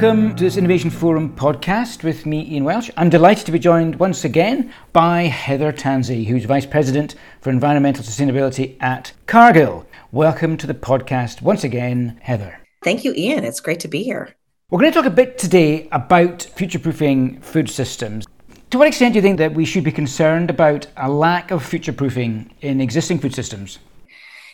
Welcome to this Innovation Forum podcast with me, Ian Welsh. I'm delighted to be joined once again by Heather Tansey, who's Vice President for Environmental Sustainability at Cargill. Welcome to the podcast once again, Heather. Thank you, Ian. It's great to be here. We're going to talk a bit today about future proofing food systems. To what extent do you think that we should be concerned about a lack of future proofing in existing food systems?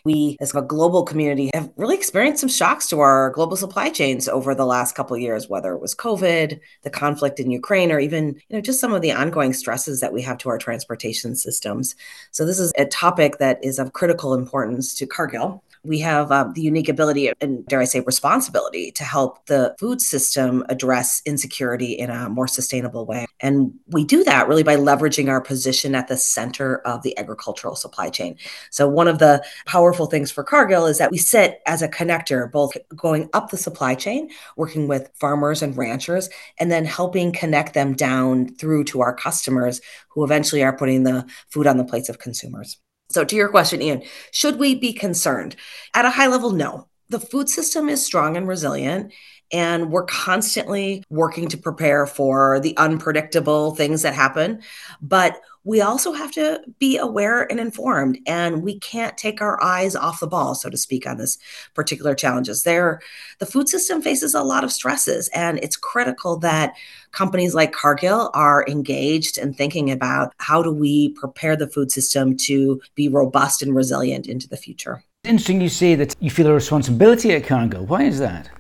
We as a global community have really experienced some shocks to our global supply chains over the last couple of years whether it was covid the conflict in ukraine or even you know just some of the ongoing stresses that we have to our transportation systems. So this is a topic that is of critical importance to cargill we have um, the unique ability and dare I say responsibility to help the food system address insecurity in a more sustainable way. And we do that really by leveraging our position at the center of the agricultural supply chain. So one of the powerful things for Cargill is that we sit as a connector, both going up the supply chain, working with farmers and ranchers, and then helping connect them down through to our customers who eventually are putting the food on the plates of consumers. So, to your question, Ian, should we be concerned? At a high level, no. The food system is strong and resilient, and we're constantly working to prepare for the unpredictable things that happen. But we also have to be aware and informed and we can't take our eyes off the ball so to speak on this particular challenges there the food system faces a lot of stresses and it's critical that companies like cargill are engaged and thinking about how do we prepare the food system to be robust and resilient into the future interesting you say that you feel a responsibility at cargill why is that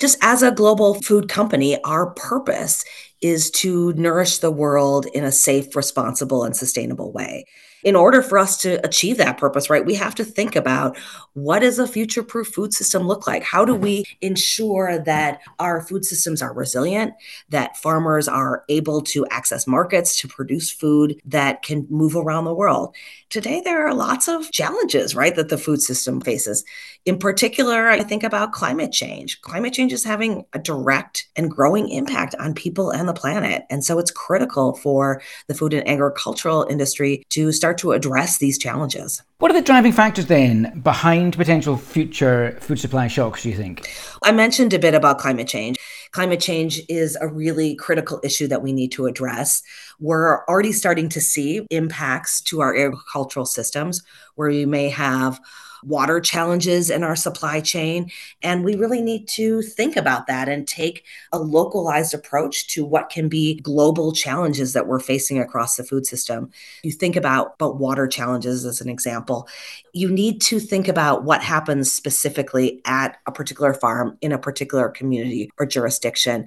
just as a global food company, our purpose is to nourish the world in a safe, responsible, and sustainable way. In order for us to achieve that purpose, right, we have to think about what does a future proof food system look like? How do we ensure that our food systems are resilient, that farmers are able to access markets to produce food that can move around the world? Today, there are lots of challenges, right, that the food system faces. In particular, I think about climate change. Climate change is having a direct and growing impact on people and the planet. And so it's critical for the food and agricultural industry to start to address these challenges. What are the driving factors then behind potential future food supply shocks, do you think? I mentioned a bit about climate change. Climate change is a really critical issue that we need to address. We're already starting to see impacts to our agricultural systems where you may have water challenges in our supply chain. And we really need to think about that and take a localized approach to what can be global challenges that we're facing across the food system. You think about, about water challenges as an example. You need to think about what happens specifically at a particular farm in a particular community or jurisdiction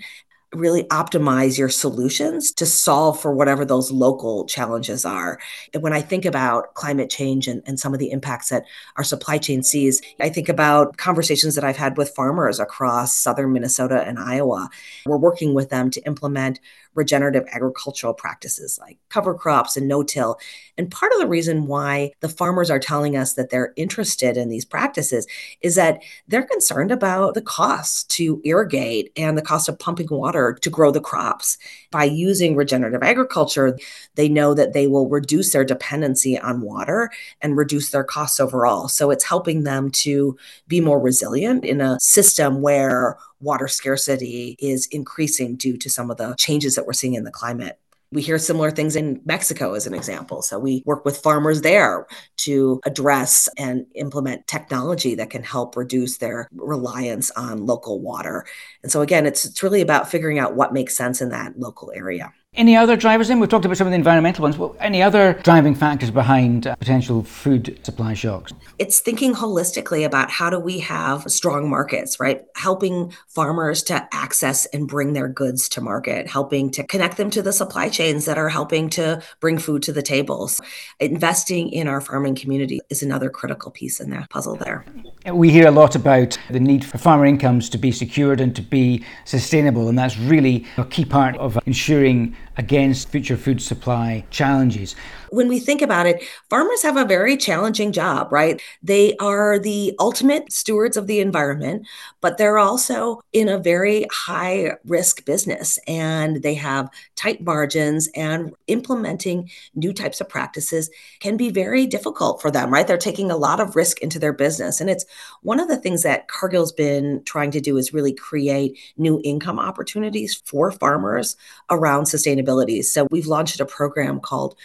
really optimize your solutions to solve for whatever those local challenges are. And when I think about climate change and, and some of the impacts that our supply chain sees, I think about conversations that I've had with farmers across southern Minnesota and Iowa. We're working with them to implement regenerative agricultural practices like cover crops and no till. And part of the reason why the farmers are telling us that they're interested in these practices is that they're concerned about the cost to irrigate and the cost of pumping water to grow the crops. By using regenerative agriculture, they know that they will reduce their dependency on water and reduce their costs overall. So it's helping them to be more resilient in a system where water scarcity is increasing due to some of the changes that we're seeing in the climate. We hear similar things in Mexico, as an example. So, we work with farmers there to address and implement technology that can help reduce their reliance on local water. And so, again, it's, it's really about figuring out what makes sense in that local area. Any other drivers in? We've talked about some of the environmental ones. Well, any other driving factors behind uh, potential food supply shocks? It's thinking holistically about how do we have strong markets, right? Helping farmers to access and bring their goods to market, helping to connect them to the supply chains that are helping to bring food to the tables. Investing in our farming community is another critical piece in that puzzle there. We hear a lot about the need for farmer incomes to be secured and to be sustainable, and that's really a key part of ensuring against future food supply challenges. When we think about it, farmers have a very challenging job, right? They are the ultimate stewards of the environment, but they're also in a very high risk business and they have tight margins and implementing new types of practices can be very difficult for them, right? They're taking a lot of risk into their business. And it's one of the things that Cargill's been trying to do is really create new income opportunities for farmers around sustainability. So we've launched a program called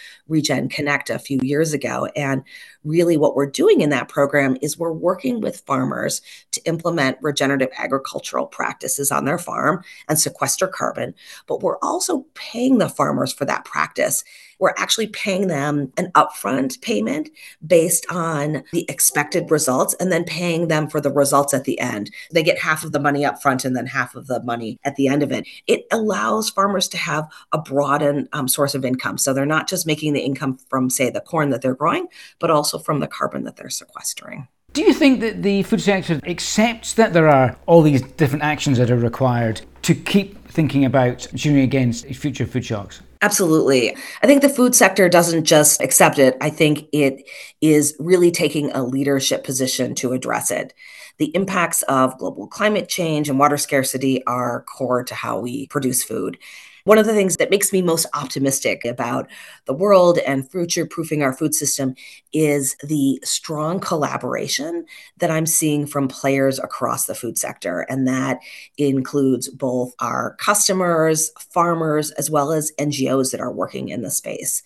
Regen Connect a few years ago. And really, what we're doing in that program is we're working with farmers to implement regenerative agricultural practices on their farm and sequester carbon. But we're also paying the farmers for that practice we're actually paying them an upfront payment based on the expected results and then paying them for the results at the end. They get half of the money up front and then half of the money at the end of it. It allows farmers to have a broadened um, source of income. So they're not just making the income from, say, the corn that they're growing, but also from the carbon that they're sequestering. Do you think that the food sector accepts that there are all these different actions that are required to keep thinking about shooting against future food shocks? Absolutely. I think the food sector doesn't just accept it. I think it is really taking a leadership position to address it. The impacts of global climate change and water scarcity are core to how we produce food. One of the things that makes me most optimistic about the world and future proofing our food system is the strong collaboration that I'm seeing from players across the food sector. And that includes both our customers, farmers, as well as NGOs that are working in the space.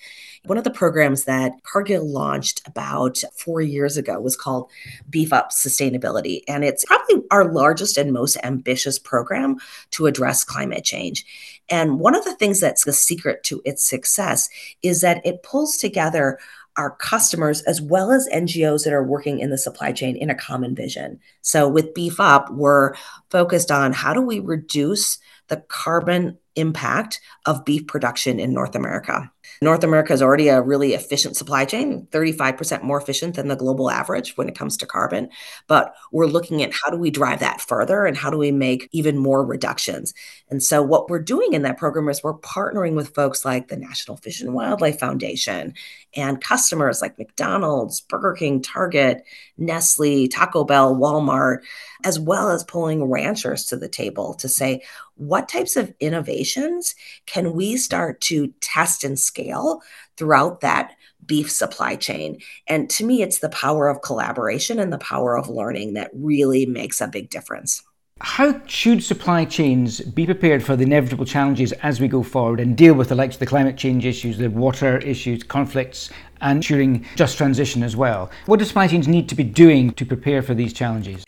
One of the programs that Cargill launched about four years ago was called Beef Up Sustainability. And it's probably our largest and most ambitious program to address climate change. And one of the things that's the secret to its success is that it pulls together our customers as well as NGOs that are working in the supply chain in a common vision. So with Beef Up, we're focused on how do we reduce the carbon impact of beef production in North America. North America is already a really efficient supply chain, 35% more efficient than the global average when it comes to carbon. But we're looking at how do we drive that further and how do we make even more reductions. And so, what we're doing in that program is we're partnering with folks like the National Fish and Wildlife Foundation and customers like McDonald's, Burger King, Target, Nestle, Taco Bell, Walmart, as well as pulling ranchers to the table to say, what types of innovations can we start to test and scale throughout that beef supply chain? And to me, it's the power of collaboration and the power of learning that really makes a big difference. How should supply chains be prepared for the inevitable challenges as we go forward and deal with the likes of the climate change issues, the water issues, conflicts, and ensuring just transition as well? What do supply chains need to be doing to prepare for these challenges?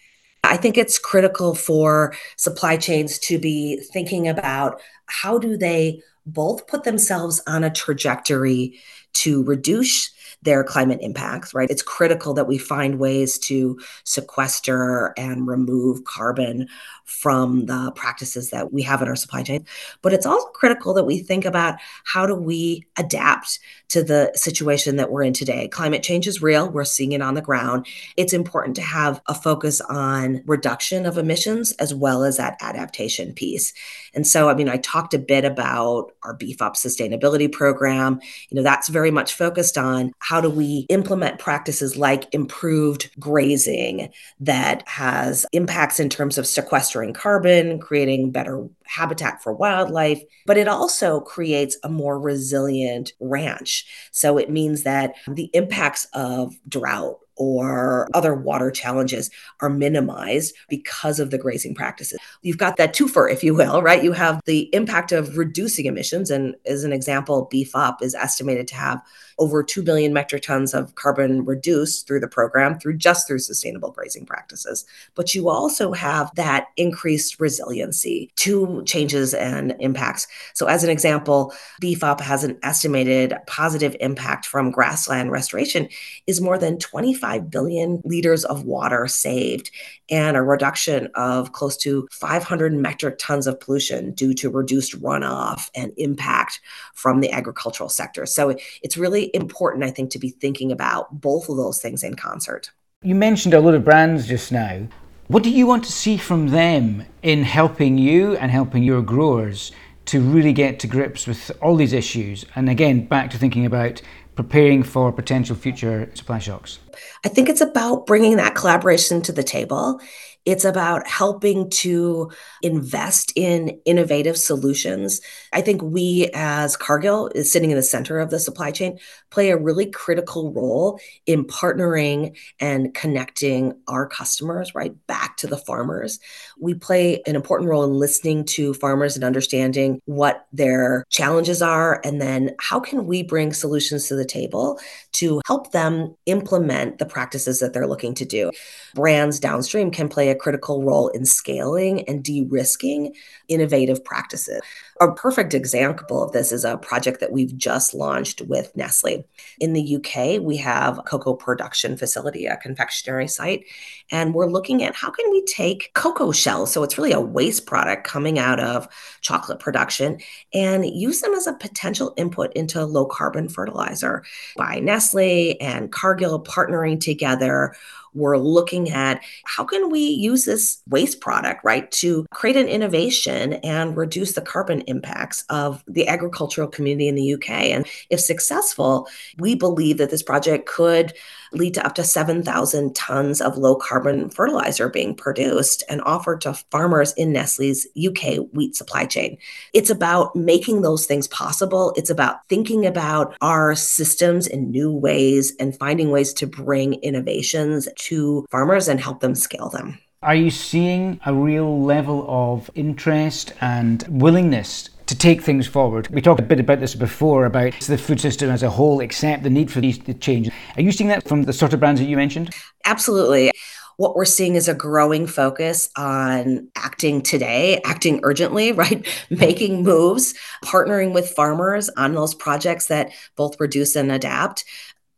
I think it's critical for supply chains to be thinking about how do they both put themselves on a trajectory to reduce their climate impacts, right? It's critical that we find ways to sequester and remove carbon from the practices that we have in our supply chain. But it's also critical that we think about how do we adapt to the situation that we're in today. Climate change is real, we're seeing it on the ground. It's important to have a focus on reduction of emissions as well as that adaptation piece. And so, I mean, I talked a bit about our Beef Up Sustainability Program. You know, that's very much focused on how do we implement practices like improved grazing that has impacts in terms of sequestration carbon, creating better habitat for wildlife, but it also creates a more resilient ranch. So it means that the impacts of drought or other water challenges are minimized because of the grazing practices. You've got that twofer, if you will, right? You have the impact of reducing emissions. And as an example, Beef Up is estimated to have over 2 billion metric tons of carbon reduced through the program through just through sustainable grazing practices. But you also have that increased resiliency to changes and impacts. So as an example, Beef Up has an estimated positive impact from grassland restoration is more than 25 billion liters of water saved and a reduction of close to 500 metric tons of pollution due to reduced runoff and impact from the agricultural sector. So it's really important, I think, to be thinking about both of those things in concert. You mentioned a lot of brands just now. What do you want to see from them in helping you and helping your growers to really get to grips with all these issues? And again, back to thinking about preparing for potential future supply shocks? I think it's about bringing that collaboration to the table it's about helping to invest in innovative solutions. I think we, as Cargill, is sitting in the center of the supply chain, play a really critical role in partnering and connecting our customers right back to the farmers. We play an important role in listening to farmers and understanding what their challenges are, and then how can we bring solutions to the table to help them implement the practices that they're looking to do. Brands downstream can play a critical role in scaling and de risking innovative practices. A perfect example of this is a project that we've just launched with Nestle. In the UK, we have a cocoa production facility, a confectionery site, and we're looking at how can we take cocoa shells, so it's really a waste product coming out of chocolate production, and use them as a potential input into low carbon fertilizer. By Nestle and Cargill partnering together, we're looking at how can we use this waste product, right, to create an innovation and reduce the carbon impacts of the agricultural community in the UK. And if successful, we believe that this project could lead to up to 7,000 tons of low carbon fertilizer being produced and offered to farmers in Nestle's UK wheat supply chain. It's about making those things possible. It's about thinking about our systems in new ways and finding ways to bring innovations to farmers and help them scale them. Are you seeing a real level of interest and willingness to take things forward. We talked a bit about this before about the food system as a whole, accept the need for these changes. Are you seeing that from the sort of brands that you mentioned? Absolutely. What we're seeing is a growing focus on acting today, acting urgently, right? Making moves, partnering with farmers on those projects that both reduce and adapt.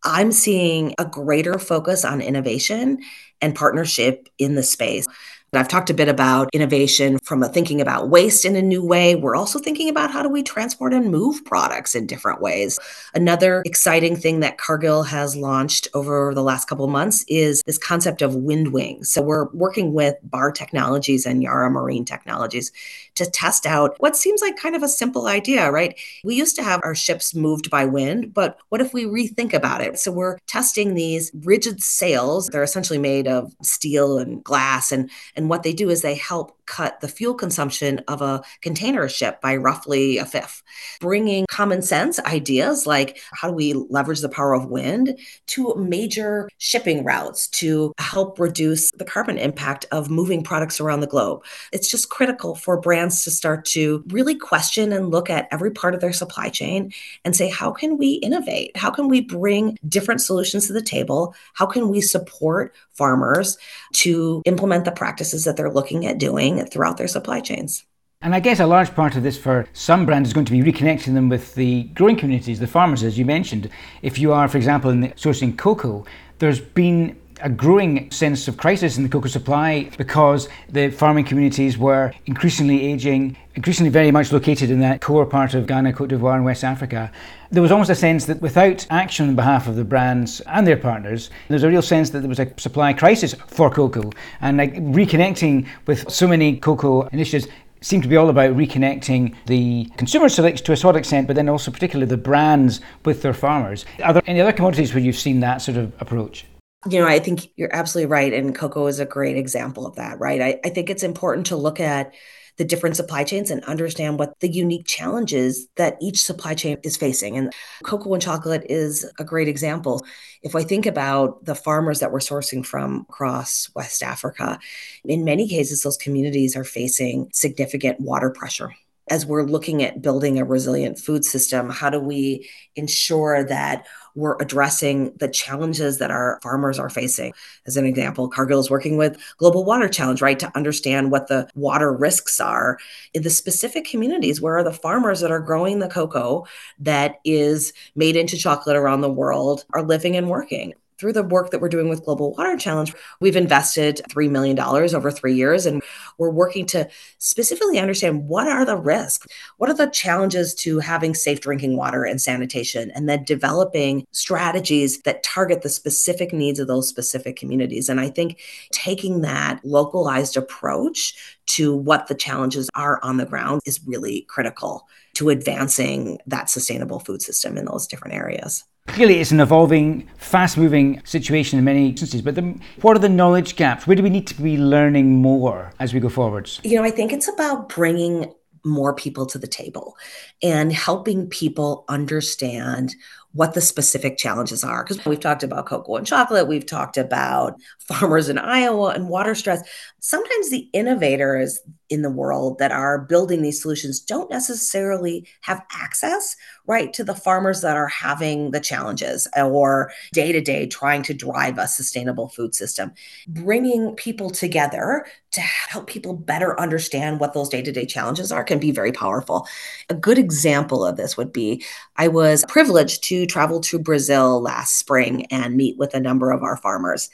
I'm seeing a greater focus on innovation and partnership in the space. And I've talked a bit about innovation from thinking about waste in a new way. We're also thinking about how do we transport and move products in different ways. Another exciting thing that Cargill has launched over the last couple months is this concept of wind wings. So we're working with Bar Technologies and Yara Marine Technologies to test out what seems like kind of a simple idea, right? We used to have our ships moved by wind, but what if we rethink about it? So we're testing these rigid sails. They're essentially made of steel and glass and, and what they do is they help cut the fuel consumption of a container ship by roughly a fifth, bringing common sense ideas like how do we leverage the power of wind to major shipping routes to help reduce the carbon impact of moving products around the globe. It's just critical for brands to start to really question and look at every part of their supply chain and say, how can we innovate? How can we bring different solutions to the table? How can we support farmers to implement the practices that they're looking at doing throughout their supply chains. And I guess a large part of this for some brands is going to be reconnecting them with the growing communities, the farmers, as you mentioned. If you are, for example, in the sourcing cocoa, there's been a growing sense of crisis in the cocoa supply because the farming communities were increasingly aging, increasingly very much located in that core part of Ghana, Cote d'Ivoire, and West Africa. There was almost a sense that without action on behalf of the brands and their partners, there's a real sense that there was a supply crisis for cocoa. And like reconnecting with so many cocoa initiatives seem to be all about reconnecting the consumers to, to a sort of extent, but then also particularly the brands with their farmers. Are there any other commodities where you've seen that sort of approach? You know, I think you're absolutely right. And cocoa is a great example of that, right? I, I think it's important to look at the different supply chains and understand what the unique challenges that each supply chain is facing. And cocoa and chocolate is a great example. If I think about the farmers that we're sourcing from across West Africa, in many cases, those communities are facing significant water pressure as we're looking at building a resilient food system, how do we ensure that we're addressing the challenges that our farmers are facing? As an example, Cargill is working with Global Water Challenge, right, to understand what the water risks are in the specific communities where are the farmers that are growing the cocoa that is made into chocolate around the world are living and working through the work that we're doing with Global Water Challenge, we've invested $3 million over three years. And we're working to specifically understand what are the risks? What are the challenges to having safe drinking water and sanitation? And then developing strategies that target the specific needs of those specific communities. And I think taking that localized approach to what the challenges are on the ground is really critical to advancing that sustainable food system in those different areas. Clearly, it's an evolving, fast moving situation in many instances, but the, what are the knowledge gaps? Where do we need to be learning more as we go forwards? You know, I think it's about bringing more people to the table and helping people understand what the specific challenges are. Because we've talked about cocoa and chocolate, we've talked about farmers in Iowa and water stress. Sometimes the innovators in the world that are building these solutions don't necessarily have access, right, to the farmers that are having the challenges or day to day trying to drive a sustainable food system. Bringing people together to help people better understand what those day to day challenges are can be very powerful. A good example of this would be I was privileged to travel to Brazil last spring and meet with a number of our farmers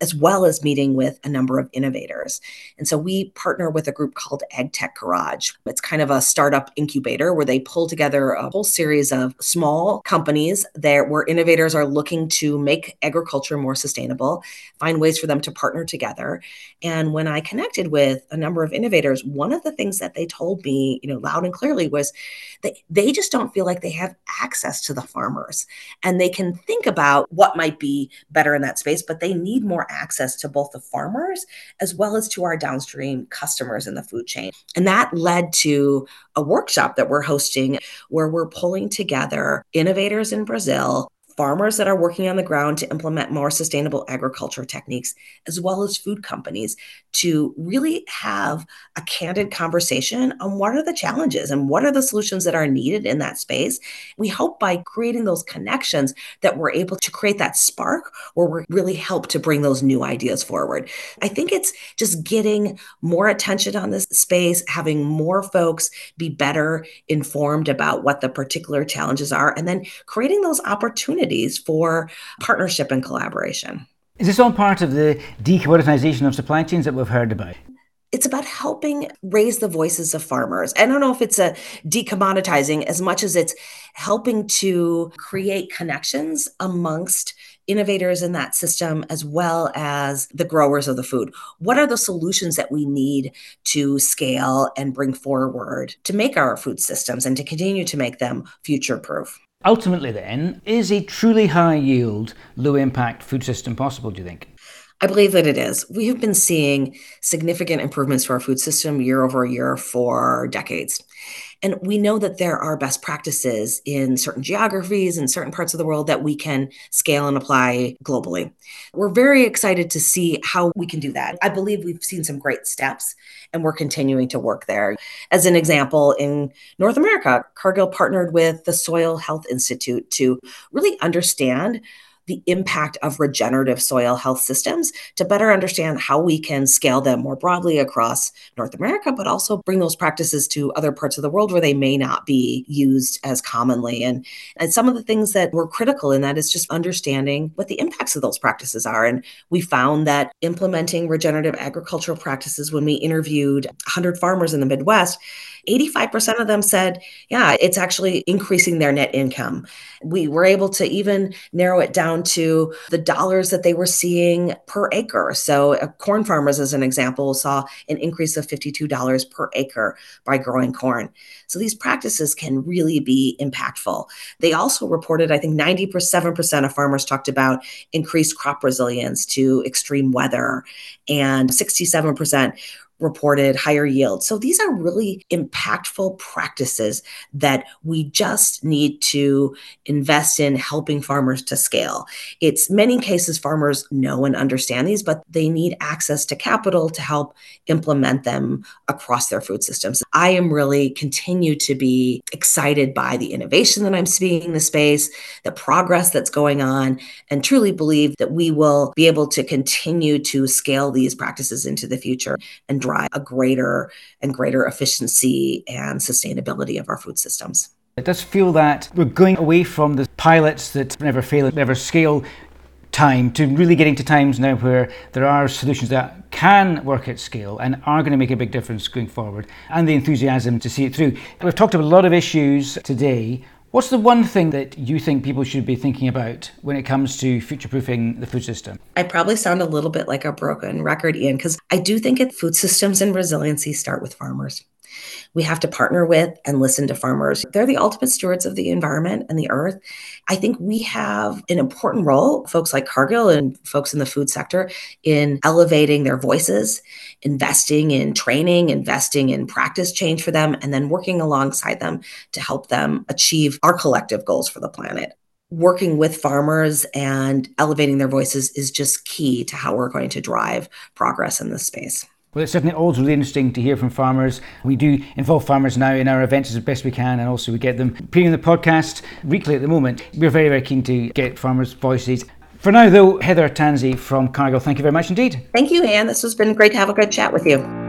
as well as meeting with a number of innovators. And so we partner with a group called AgTech Garage. It's kind of a startup incubator where they pull together a whole series of small companies there where innovators are looking to make agriculture more sustainable, find ways for them to partner together. And when I connected with a number of innovators, one of the things that they told me, you know, loud and clearly was that they just don't feel like they have access to the farmers and they can think about what might be better in that space, but they need more access to both the farmers as well as to our downstream customers in the food chain. And that led to a workshop that we're hosting where we're pulling together innovators in Brazil farmers that are working on the ground to implement more sustainable agriculture techniques, as well as food companies to really have a candid conversation on what are the challenges and what are the solutions that are needed in that space. We hope by creating those connections that we're able to create that spark where we really help to bring those new ideas forward. I think it's just getting more attention on this space, having more folks be better informed about what the particular challenges are, and then creating those opportunities opportunities for partnership and collaboration. Is this all part of the decommoditization of supply chains that we've heard about? It's about helping raise the voices of farmers. I don't know if it's a decommoditizing as much as it's helping to create connections amongst innovators in that system as well as the growers of the food. What are the solutions that we need to scale and bring forward to make our food systems and to continue to make them future proof? Ultimately, then, is a truly high yield, low impact food system possible, do you think? I believe that it is. We have been seeing significant improvements to our food system year over year for decades. And we know that there are best practices in certain geographies and certain parts of the world that we can scale and apply globally. We're very excited to see how we can do that. I believe we've seen some great steps and we're continuing to work there. As an example, in North America, Cargill partnered with the Soil Health Institute to really understand the impact of regenerative soil health systems to better understand how we can scale them more broadly across North America, but also bring those practices to other parts of the world where they may not be used as commonly. And, and some of the things that were critical in that is just understanding what the impacts of those practices are. And we found that implementing regenerative agricultural practices, when we interviewed 100 farmers in the Midwest, 85% of them said, yeah, it's actually increasing their net income. We were able to even narrow it down to the dollars that they were seeing per acre. So, uh, corn farmers, as an example, saw an increase of $52 per acre by growing corn. So, these practices can really be impactful. They also reported, I think 97% of farmers talked about increased crop resilience to extreme weather, and 67% reported higher yields. So these are really impactful practices that we just need to invest in helping farmers to scale. It's many cases farmers know and understand these, but they need access to capital to help implement them across their food systems. I am really continue to be excited by the innovation that I'm seeing in the space, the progress that's going on, and truly believe that we will be able to continue to scale these practices into the future and drive a greater and greater efficiency and sustainability of our food systems. It does feel that we're going away from the pilots that never fail, never scale time to really getting to times now where there are solutions that can work at scale and are going to make a big difference going forward and the enthusiasm to see it through. We've talked about a lot of issues today. What's the one thing that you think people should be thinking about when it comes to future proofing the food system? I probably sound a little bit like a broken record, Ian, because I do think it, food systems and resiliency start with farmers. We have to partner with and listen to farmers. They're the ultimate stewards of the environment and the earth. I think we have an important role, folks like Cargill and folks in the food sector, in elevating their voices, investing in training, investing in practice change for them, and then working alongside them to help them achieve our collective goals for the planet working with farmers and elevating their voices is just key to how we're going to drive progress in this space. Well, it's certainly always really interesting to hear from farmers. We do involve farmers now in our events as best we can, and also we get them appearing in the podcast weekly at the moment. We're very, very keen to get farmers' voices. For now, though, Heather Tansey from Cargill, thank you very much indeed. Thank you, Ian. This has been great to have a good chat with you.